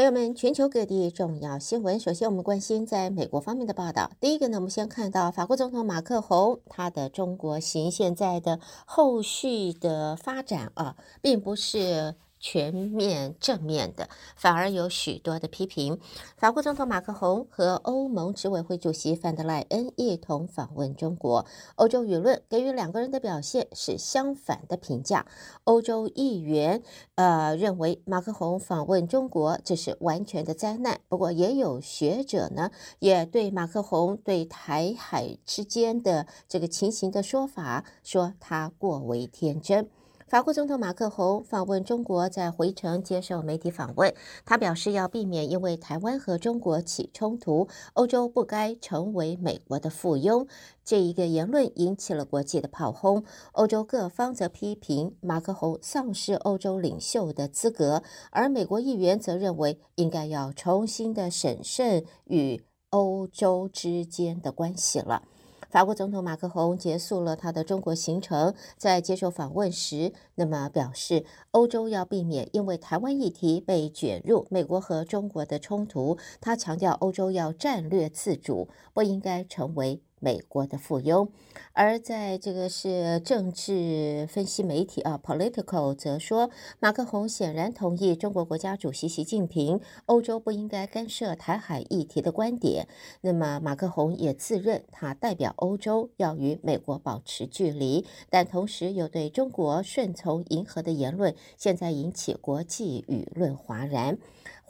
朋友们，全球各地重要新闻，首先我们关心在美国方面的报道。第一个呢，我们先看到法国总统马克宏他的中国行现在的后续的发展啊，并不是。全面正面的，反而有许多的批评。法国总统马克宏和欧盟执委会主席范德赖恩一同访问中国，欧洲舆论给予两个人的表现是相反的评价。欧洲议员呃认为马克宏访问中国这是完全的灾难，不过也有学者呢也对马克宏对台海之间的这个情形的说法说他过为天真。法国总统马克宏访问中国，在回程接受媒体访问，他表示要避免因为台湾和中国起冲突，欧洲不该成为美国的附庸。这一个言论引起了国际的炮轰，欧洲各方则批评马克宏丧失欧洲领袖的资格，而美国议员则认为应该要重新的审慎与欧洲之间的关系了。法国总统马克宏结束了他的中国行程，在接受访问时，那么表示欧洲要避免因为台湾议题被卷入美国和中国的冲突。他强调欧洲要战略自主，不应该成为。美国的附庸，而在这个是政治分析媒体啊，Political 则说，马克宏显然同意中国国家主席习近平欧洲不应该干涉台海议题的观点。那么，马克宏也自认他代表欧洲要与美国保持距离，但同时又对中国顺从迎合的言论，现在引起国际舆论哗然。《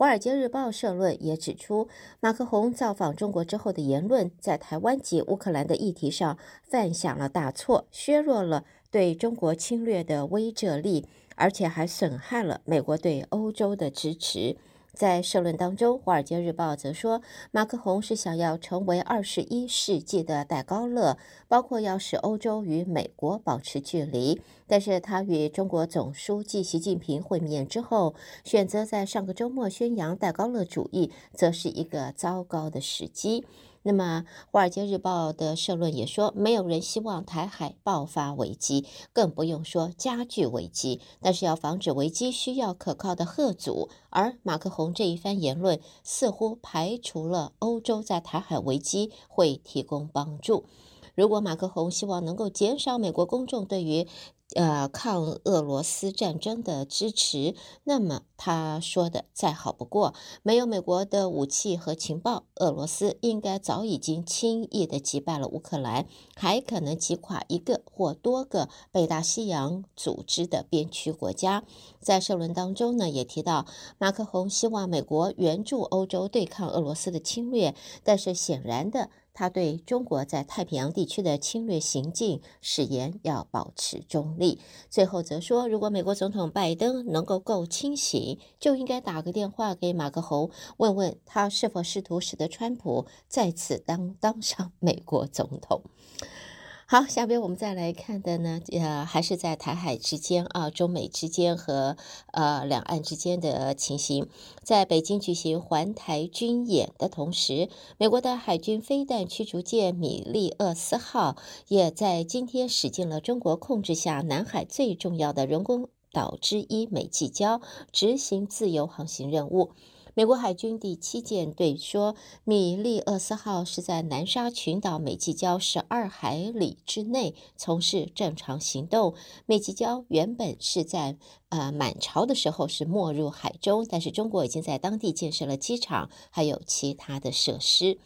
华尔街日报》社论也指出，马克宏造访中国之后的言论，在台湾及乌克兰的议题上犯下了大错，削弱了对中国侵略的威慑力，而且还损害了美国对欧洲的支持。在社论当中，《华尔街日报》则说，马克宏是想要成为二十一世纪的戴高乐，包括要使欧洲与美国保持距离。但是他与中国总书记习近平会面之后，选择在上个周末宣扬戴高乐主义，则是一个糟糕的时机。那么，《华尔街日报》的社论也说，没有人希望台海爆发危机，更不用说加剧危机。但是，要防止危机，需要可靠的贺阻。而马克宏这一番言论，似乎排除了欧洲在台海危机会提供帮助。如果马克宏希望能够减少美国公众对于呃，抗俄罗斯战争的支持，那么他说的再好不过。没有美国的武器和情报，俄罗斯应该早已经轻易地击败了乌克兰，还可能击垮一个或多个北大西洋组织的边区国家。在社论当中呢，也提到马克宏希望美国援助欧洲对抗俄罗斯的侵略，但是显然的。他对中国在太平洋地区的侵略行径誓言要保持中立。最后则说，如果美国总统拜登能够够清醒，就应该打个电话给马克宏，问问他是否试图使得川普再次当当上美国总统。好，下边我们再来看的呢，呃，还是在台海之间啊，中美之间和呃两岸之间的情形。在北京举行环台军演的同时，美国的海军飞弹驱逐舰米利厄斯号也在今天驶进了中国控制下南海最重要的人工岛之一美济礁，执行自由航行任务。美国海军第七舰队说，米利厄斯号是在南沙群岛美济礁十二海里之内从事正常行动。美济礁原本是在呃满潮的时候是没入海中，但是中国已经在当地建设了机场，还有其他的设施。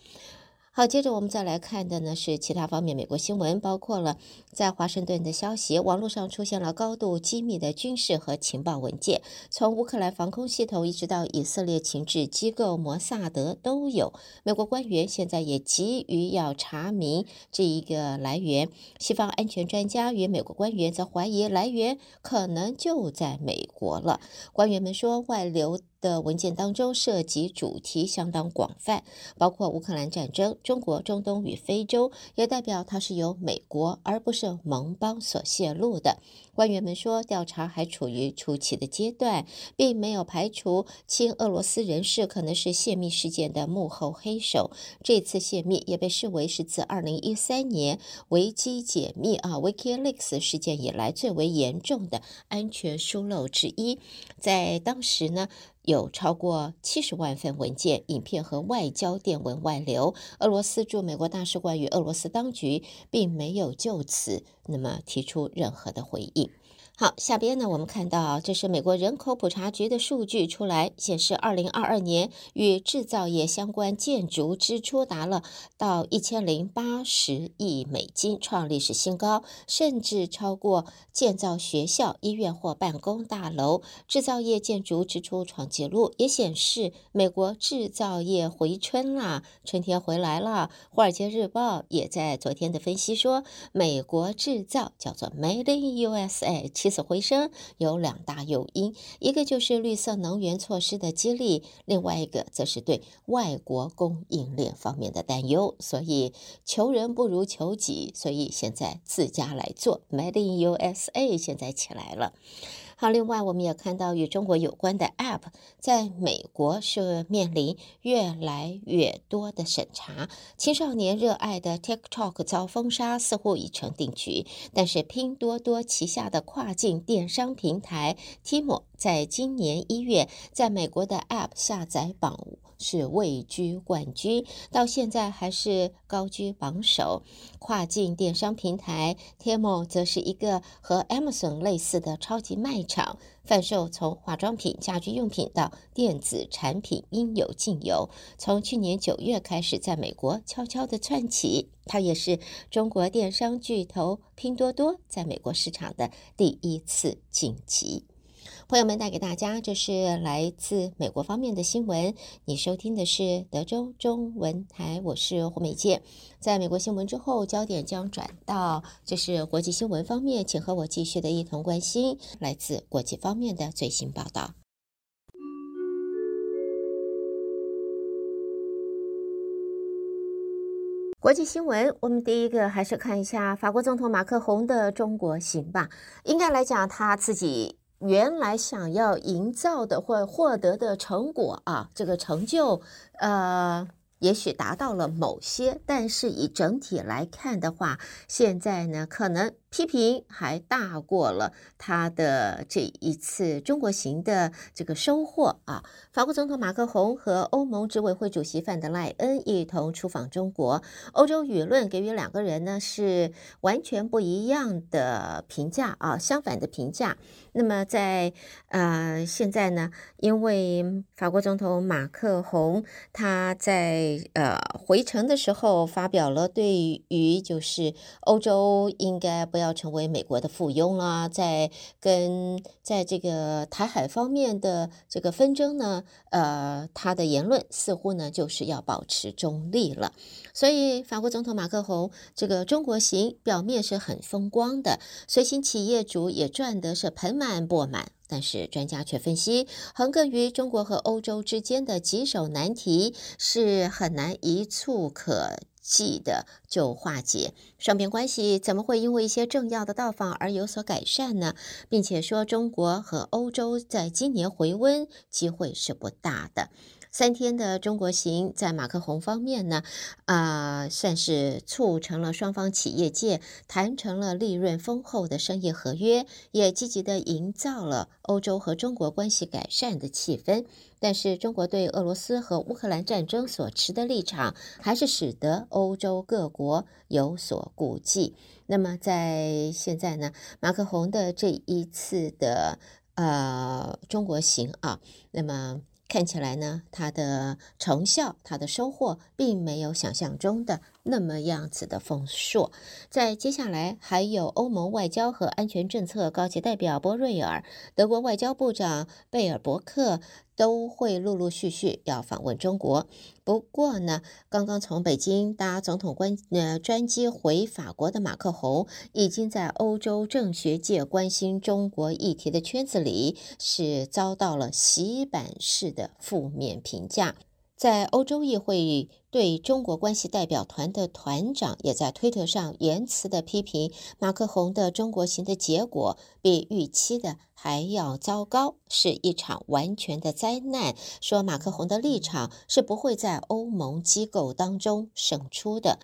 好，接着我们再来看的呢是其他方面美国新闻，包括了在华盛顿的消息，网络上出现了高度机密的军事和情报文件，从乌克兰防空系统一直到以色列情治机构摩萨德都有。美国官员现在也急于要查明这一个来源，西方安全专家与美国官员则怀疑来源可能就在美国了。官员们说，外流的文件当中涉及主题相当广泛，包括乌克兰战争、中国、中东与非洲，也代表它是由美国而不是盟邦所泄露的。官员们说，调查还处于初期的阶段，并没有排除亲俄罗斯人士可能是泄密事件的幕后黑手。这次泄密也被视为是自2013年维基解密啊 （WikiLeaks） 事件以来最为严重的安全疏漏之一。在当时呢。有超过七十万份文件、影片和外交电文外流。俄罗斯驻美国大使馆与俄罗斯当局并没有就此那么提出任何的回应。好，下边呢，我们看到这是美国人口普查局的数据出来，显示二零二二年与制造业相关建筑支出达了到一千零八十亿美金，创历史新高，甚至超过建造学校、医院或办公大楼。制造业建筑支出创纪录，也显示美国制造业回春啦，春天回来了。华尔街日报也在昨天的分析说，美国制造叫做 Made in USA。起死回生有两大诱因，一个就是绿色能源措施的激励，另外一个则是对外国供应链方面的担忧。所以求人不如求己，所以现在自家来做，Made in USA 现在起来了。好，另外我们也看到与中国有关的 App 在美国是面临越来越多的审查。青少年热爱的 TikTok 遭封杀，似乎已成定局。但是拼多多旗下的跨境电商平台 Timo 在今年一月在美国的 App 下载榜是位居冠军，到现在还是高居榜首。跨境电商平台 Temu 则是一个和 Amazon 类似的超级卖场，贩售从化妆品、家居用品到电子产品，应有尽有。从去年九月开始，在美国悄悄地窜起，它也是中国电商巨头拼多多在美国市场的第一次晋级。朋友们带给大家，这是来自美国方面的新闻。你收听的是德州中文台，我是胡美健。在美国新闻之后，焦点将转到这是国际新闻方面，请和我继续的一同关心来自国际方面的最新报道。国际新闻，我们第一个还是看一下法国总统马克宏的中国行吧。应该来讲，他自己。原来想要营造的或获得的成果啊，这个成就，呃。也许达到了某些，但是以整体来看的话，现在呢，可能批评还大过了他的这一次中国行的这个收获啊。法国总统马克宏和欧盟执委会主席范德赖恩一同出访中国，欧洲舆论给予两个人呢是完全不一样的评价啊，相反的评价。那么在呃现在呢，因为法国总统马克宏他在呃，回程的时候发表了对于就是欧洲应该不要要成为美国的附庸啦，在跟在这个台海方面的这个纷争呢，呃，他的言论似乎呢就是要保持中立了。所以法国总统马克宏这个中国行表面是很风光的，随行企业主也赚得是盆满钵满。但是专家却分析，横亘于中国和欧洲之间的棘手难题是很难一蹴可系的就化解。双边关系怎么会因为一些政要的到访而有所改善呢？并且说中国和欧洲在今年回温机会是不大的。三天的中国行，在马克宏方面呢，啊、算是促成了双方企业界谈成了利润丰厚的商业合约，也积极地营造了欧洲和中国关系改善的气氛。但是，中国对俄罗斯和乌克兰战争所持的立场，还是使得欧洲各国有所顾忌。那么，在现在呢，马克宏的这一次的呃中国行啊，那么。看起来呢，它的成效、它的收获，并没有想象中的那么样子的丰硕。在接下来，还有欧盟外交和安全政策高级代表波瑞尔、德国外交部长贝尔伯克。都会陆陆续续要访问中国。不过呢，刚刚从北京搭总统官呃专机回法国的马克宏，已经在欧洲政学界关心中国议题的圈子里，是遭到了洗版式的负面评价。在欧洲议会对中国关系代表团的团长也在推特上严词的批评马克宏的中国行的结果比预期的还要糟糕，是一场完全的灾难。说马克宏的立场是不会在欧盟机构当中胜出的。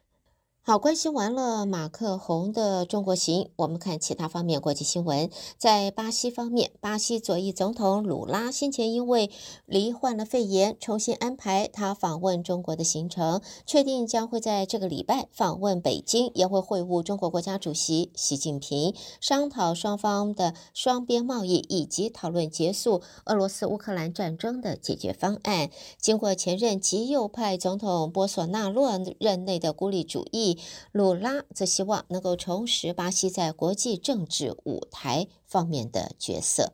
好，关心完了马克宏的中国行，我们看其他方面国际新闻。在巴西方面，巴西左翼总统鲁拉先前因为罹患了肺炎，重新安排他访问中国的行程，确定将会在这个礼拜访问北京，也会会晤中国国家主席习近平，商讨双方的双边贸易以及讨论结束俄罗斯乌克兰战争的解决方案。经过前任极右派总统波索纳洛任内的孤立主义。鲁拉则希望能够重拾巴西在国际政治舞台方面的角色。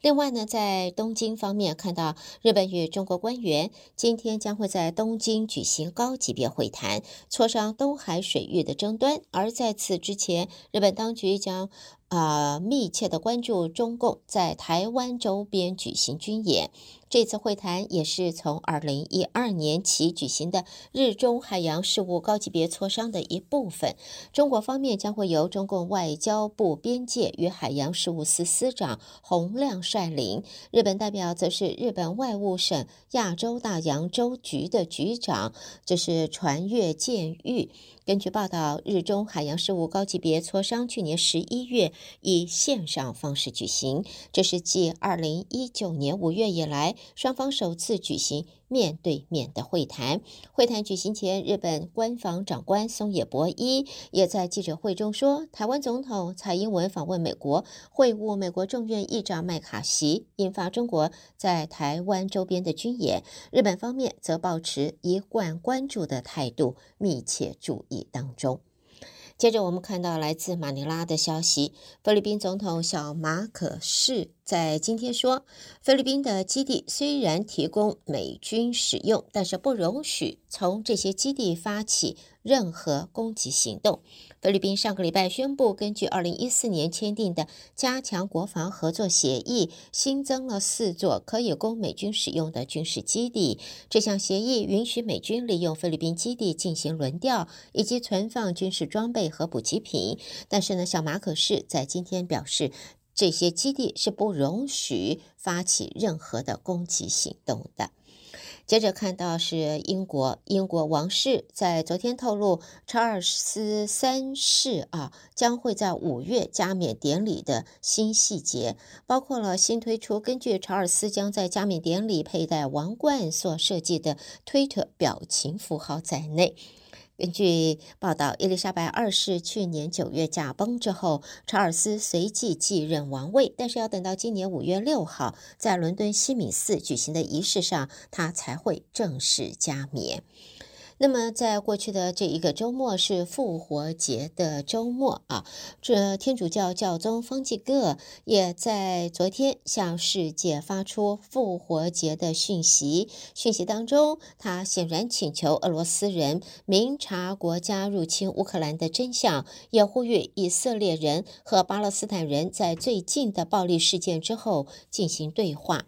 另外呢，在东京方面，看到日本与中国官员今天将会在东京举行高级别会谈，磋商东海水域的争端。而在此之前，日本当局将、呃，密切的关注中共在台湾周边举行军演。这次会谈也是从二零一二年起举行的日中海洋事务高级别磋商的一部分。中国方面将会由中共外交部边界与海洋事务司司长洪亮率领，日本代表则是日本外务省亚洲大洋洲局的局长，这是船越健裕。根据报道，日中海洋事务高级别磋商去年十一月以线上方式举行，这是继二零一九年五月以来，双方首次举行面对面的会谈。会谈举行前，日本官房长官松野博一也在记者会中说，台湾总统蔡英文访问美国，会晤美国众院议长麦卡锡，引发中国在台湾周边的军演。日本方面则保持一贯关注的态度，密切注意。当中，接着我们看到来自马尼拉的消息，菲律宾总统小马可是在今天说，菲律宾的基地虽然提供美军使用，但是不容许从这些基地发起任何攻击行动。菲律宾上个礼拜宣布，根据二零一四年签订的加强国防合作协议，新增了四座可以供美军使用的军事基地。这项协议允许美军利用菲律宾基地进行轮调以及存放军事装备和补给品。但是呢，小马可是在今天表示，这些基地是不容许发起任何的攻击行动的。接着看到是英国，英国王室在昨天透露，查尔斯三世啊将会在五月加冕典礼的新细节，包括了新推出根据查尔斯将在加冕典礼佩戴王冠所设计的推特表情符号在内。根据报道，伊丽莎白二世去年九月驾崩之后，查尔斯随即继任王位，但是要等到今年五月六号在伦敦西敏寺举行的仪式上，他才会正式加冕。那么，在过去的这一个周末是复活节的周末啊，这天主教教宗方济各也在昨天向世界发出复活节的讯息。讯息当中，他显然请求俄罗斯人明察国家入侵乌克兰的真相，也呼吁以色列人和巴勒斯坦人在最近的暴力事件之后进行对话。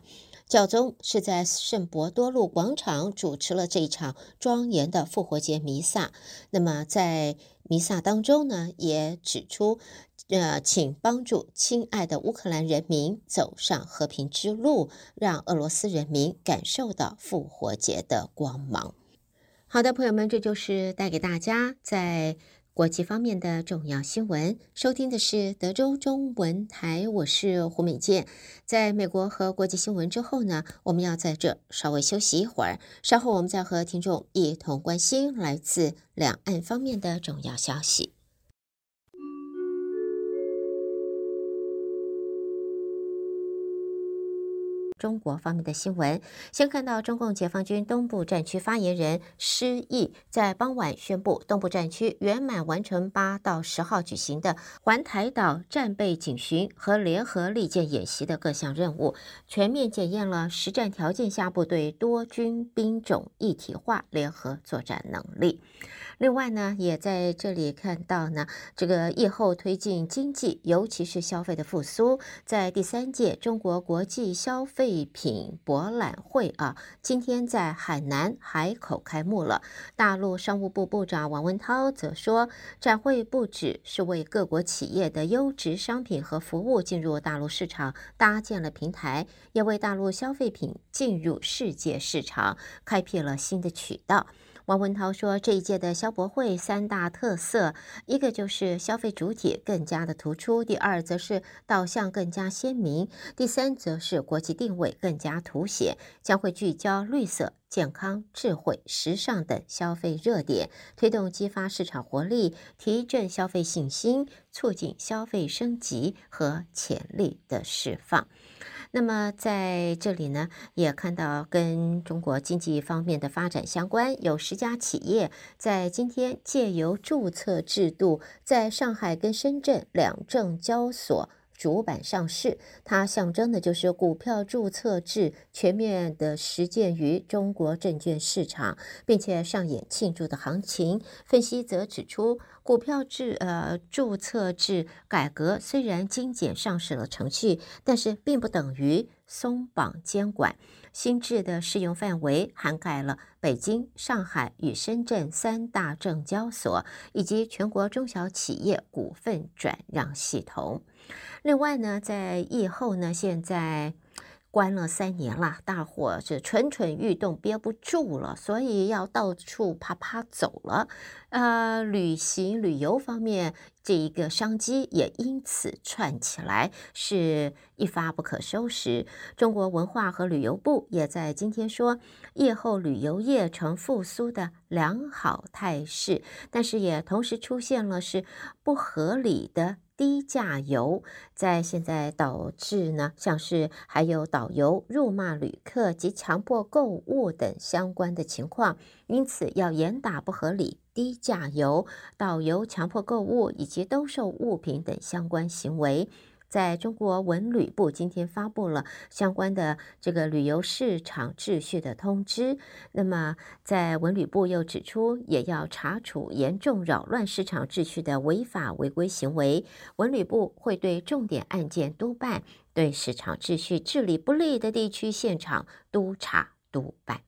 教宗是在圣伯多禄广场主持了这一场庄严的复活节弥撒。那么在弥撒当中呢，也指出，呃，请帮助亲爱的乌克兰人民走上和平之路，让俄罗斯人民感受到复活节的光芒。好的，朋友们，这就是带给大家在。国际方面的重要新闻，收听的是德州中文台，我是胡美健。在美国和国际新闻之后呢，我们要在这稍微休息一会儿，稍后我们再和听众一同关心来自两岸方面的重要消息。中国方面的新闻，先看到中共解放军东部战区发言人施毅在傍晚宣布，东部战区圆满完成八到十号举行的环台岛战备警巡和联合利剑演习的各项任务，全面检验了实战条件下部队多军兵种一体化联合作战能力。另外呢，也在这里看到呢，这个疫后推进经济，尤其是消费的复苏，在第三届中国国际消费品博览会啊，今天在海南海口开幕了。大陆商务部部长王文涛则说，展会不只是为各国企业的优质商品和服务进入大陆市场搭建了平台，也为大陆消费品进入世界市场开辟了新的渠道。王文涛说，这一届的消博会三大特色，一个就是消费主体更加的突出，第二则是导向更加鲜明，第三则是国际定位更加凸显，将会聚焦绿色。健康、智慧、时尚等消费热点，推动激发市场活力，提振消费信心，促进消费升级和潜力的释放。那么在这里呢，也看到跟中国经济方面的发展相关，有十家企业在今天借由注册制度，在上海跟深圳两证交所。主板上市，它象征的就是股票注册制全面的实践于中国证券市场，并且上演庆祝的行情。分析则指出，股票制呃注册制改革虽然精简上市了程序，但是并不等于松绑监管。新制的适用范围涵盖了北京、上海与深圳三大证交所，以及全国中小企业股份转让系统。另外呢，在疫后呢，现在关了三年了，大伙是蠢蠢欲动，憋不住了，所以要到处啪啪走了。呃，旅行旅游方面，这一个商机也因此串起来，是一发不可收拾。中国文化和旅游部也在今天说，疫后旅游业呈复苏的良好态势，但是也同时出现了是不合理的。低价游在现在导致呢，像是还有导游辱骂旅客及强迫购物等相关的情况，因此要严打不合理低价游、导游强迫购物以及兜售物品等相关行为。在中国文旅部今天发布了相关的这个旅游市场秩序的通知。那么，在文旅部又指出，也要查处严重扰乱市场秩序的违法违规行为。文旅部会对重点案件督办，对市场秩序治理不利的地区现场督查督办。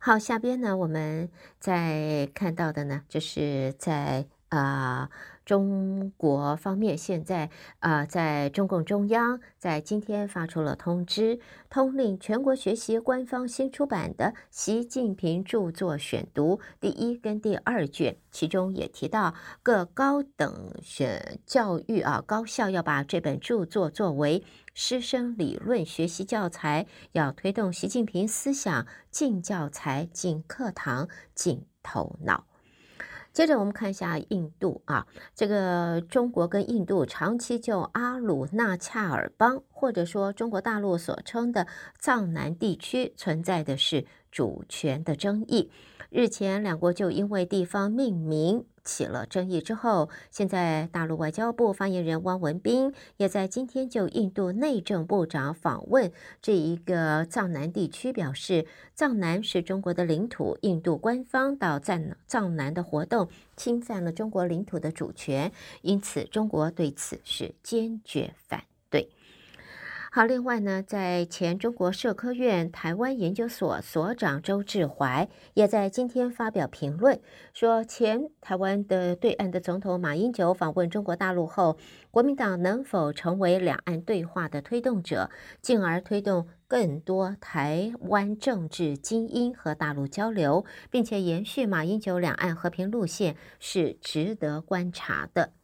好，下边呢，我们再看到的呢，就是在啊。中国方面现在啊、在中共中央在今天发出了通知，通令全国学习官方新出版的习近平著作选读第一跟第二卷，其中也提到各高等学教育啊高校要把这本著作作为师生理论学习教材，要推动习近平思想进教材、进课堂、进头脑。接着我们看一下印度啊，这个中国跟印度长期就阿鲁纳恰尔邦，或者说中国大陆所称的藏南地区存在的是主权的争议。日前两国就因为地方命名起了争议之后，现在大陆外交部发言人汪文斌也在今天就印度内政部长访问这一个藏南地区表示，藏南是中国的领土，印度官方到藏藏南的活动侵犯了中国领土的主权，因此中国对此是坚决反。好，另外呢，在前中国社科院台湾研究所所长周志怀也在今天发表评论，说前台湾的对岸的总统马英九访问中国大陆后，国民党能否成为两岸对话的推动者，进而推动更多台湾政治精英和大陆交流，并且延续马英九两岸和平路线，是值得观察的。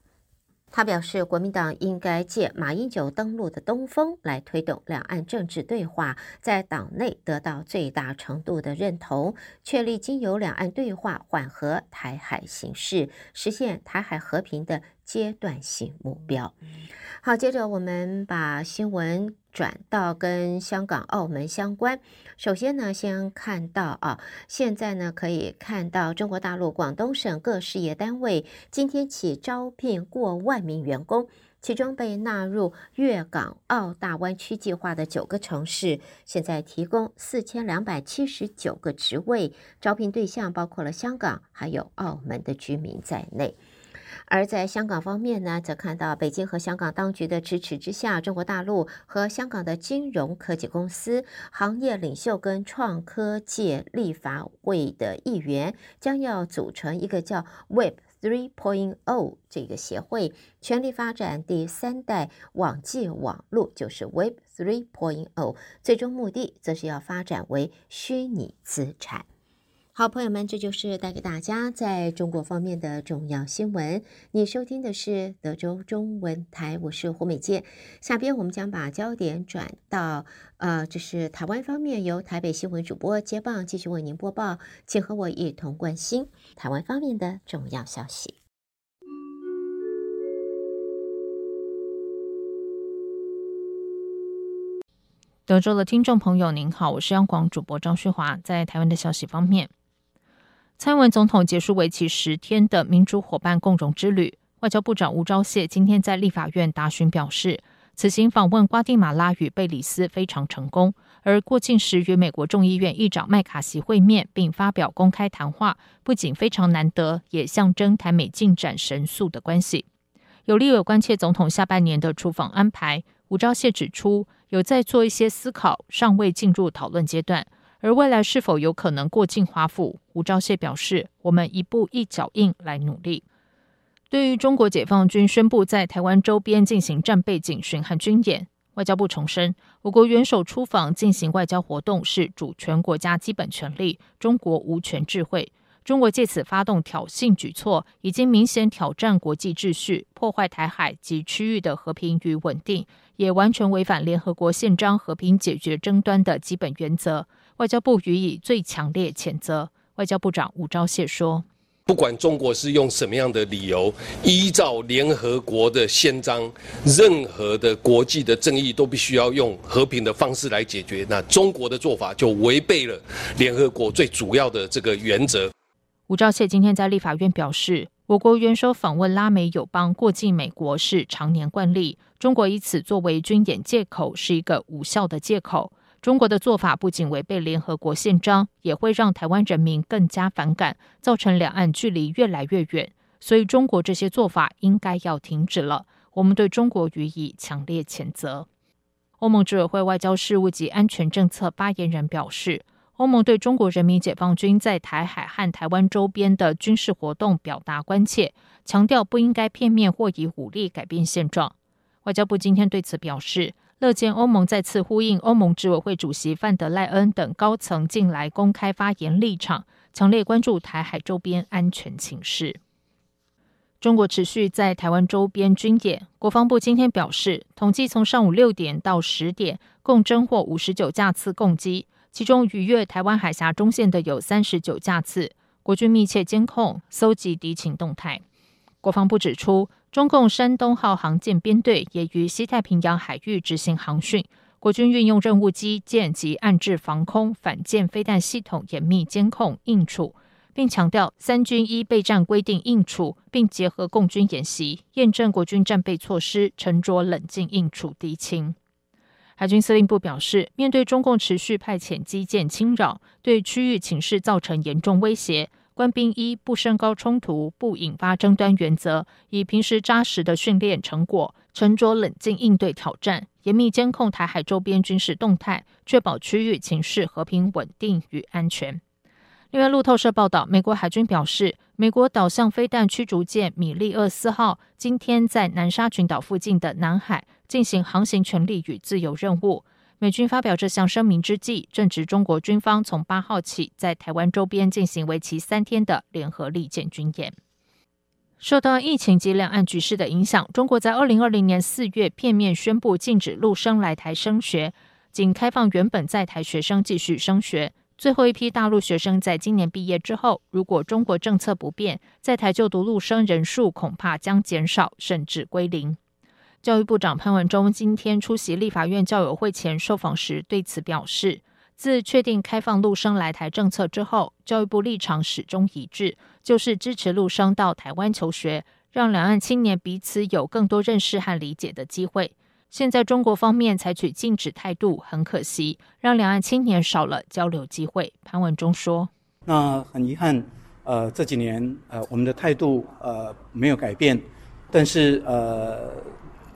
他表示，国民党应该借马英九登陆的东风来推动两岸政治对话，在党内得到最大程度的认同，确立经由两岸对话缓和台海形势，实现台海和平的阶段性目标。好，接着我们把新闻转到跟香港、澳门相关。首先呢，先看到啊，现在呢可以看到中国大陆广东省各事业单位今天起招聘过万名员工，其中被纳入粤港澳大湾区计划的九个城市，现在提供四千两百七十九个职位，招聘对象包括了香港还有澳门的居民在内。而在香港方面呢，则看到北京和香港当局的支持之下，中国大陆和香港的金融科技公司、行业领袖跟创科界立法会的议员，将要组成一个叫 Web 3.0这个协会，全力发展第三代网际网络，就是 Web 3.0，最终目的则是要发展为虚拟资产。好，朋友们，这就是带给大家在中国方面的重要新闻。你收听的是德州中文台，我是胡美健。下边我们将把焦点转到，呃，这是台湾方面，由台北新闻主播接棒继续为您播报，请和我一同关心台湾方面的重要消息。德州的听众朋友，您好，我是央广主播张旭华。在台湾的消息方面。蔡英文总统结束为期十天的民主伙伴共荣之旅，外交部长吴钊燮今天在立法院答询表示，此行访问瓜地马拉与贝里斯非常成功，而过境时与美国众议院议长麦卡锡会面并发表公开谈话，不仅非常难得，也象征台美进展神速的关系。有立委关切总统下半年的出访安排，吴钊燮指出，有在做一些思考，尚未进入讨论阶段。而未来是否有可能过境华府？吴钊燮表示，我们一步一脚印来努力。对于中国解放军宣布在台湾周边进行战备警巡和军演，外交部重申，我国元首出访进行外交活动是主权国家基本权利，中国无权智慧。中国借此发动挑衅举措，已经明显挑战国际秩序，破坏台海及区域的和平与稳定，也完全违反联合国宪章和平解决争端的基本原则。外交部予以最强烈谴责。外交部长吴钊燮说：“不管中国是用什么样的理由，依照联合国的宪章，任何的国际的争议都必须要用和平的方式来解决。那中国的做法就违背了联合国最主要的这个原则。”吴钊燮今天在立法院表示，我国元首访问拉美友邦过境美国是常年惯例，中国以此作为军演借口是一个无效的借口。中国的做法不仅违背联合国宪章，也会让台湾人民更加反感，造成两岸距离越来越远。所以，中国这些做法应该要停止了。我们对中国予以强烈谴责。欧盟执委会外交事务及安全政策发言人表示，欧盟对中国人民解放军在台海和台湾周边的军事活动表达关切，强调不应该片面或以武力改变现状。外交部今天对此表示，乐见欧盟再次呼应欧盟执委会主席范德赖恩等高层近来公开发言立场，强烈关注台海周边安全情势。中国持续在台湾周边军演，国防部今天表示，统计从上午六点到十点，共侦获五十九架次共机，其中逾越台湾海峡中线的有三十九架次。国军密切监控、搜集敌情动态。国防部指出，中共山东号航舰编队也于西太平洋海域执行航训，国军运用任务机舰及岸置防空、反舰飞弹系统严密监控应处，并强调三军依备战规定应处，并结合共军演习，验证国军战备措施，沉着冷静应处敌情。海军司令部表示，面对中共持续派遣机舰侵扰，对区域情势造成严重威胁。官兵一不升高冲突、不引发争端原则，以平时扎实的训练成果，沉着冷静应对挑战，严密监控台海周边军事动态，确保区域情势和平稳定与安全。另外，路透社报道，美国海军表示，美国导向飞弹驱逐舰米利厄斯号今天在南沙群岛附近的南海进行航行权利与自由任务。美军发表这项声明之际，正值中国军方从八号起在台湾周边进行为期三天的联合利剑军演。受到疫情及两岸局势的影响，中国在二零二零年四月片面宣布禁止陆生来台升学，仅开放原本在台学生继续升学。最后一批大陆学生在今年毕业之后，如果中国政策不变，在台就读陆生人数恐怕将减少，甚至归零。教育部长潘文忠今天出席立法院教友会前受访时，对此表示：自确定开放陆生来台政策之后，教育部立场始终一致，就是支持陆生到台湾求学，让两岸青年彼此有更多认识和理解的机会。现在中国方面采取禁止态度，很可惜，让两岸青年少了交流机会。潘文忠说：“那很遗憾，呃，这几年呃，我们的态度呃没有改变，但是呃。”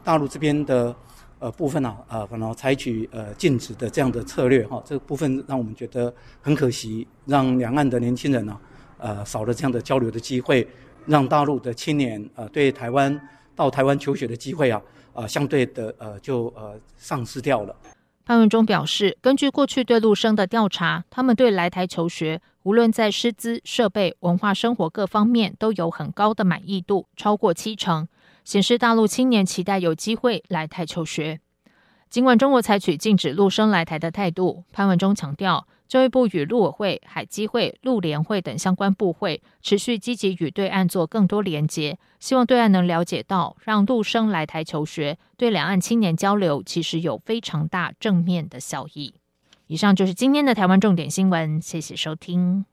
大陆这边的呃部分呢，啊，可能采取呃禁止的这样的策略哈，这个部分让我们觉得很可惜，让两岸的年轻人呢，呃，少了这样的交流的机会，让大陆的青年呃对台湾到台湾求学的机会啊，啊，相对的呃就呃丧失掉了。潘文忠表示，根据过去对陆生的调查，他们对来台求学，无论在师资、设备、文化、生活各方面都有很高的满意度，超过七成，显示大陆青年期待有机会来台求学。尽管中国采取禁止陆生来台的态度，潘文忠强调，教育部与陆委会、海基会、陆联会等相关部会持续积极与对岸做更多连结，希望对岸能了解到，让陆生来台求学对两岸青年交流其实有非常大正面的效益。以上就是今天的台湾重点新闻，谢谢收听。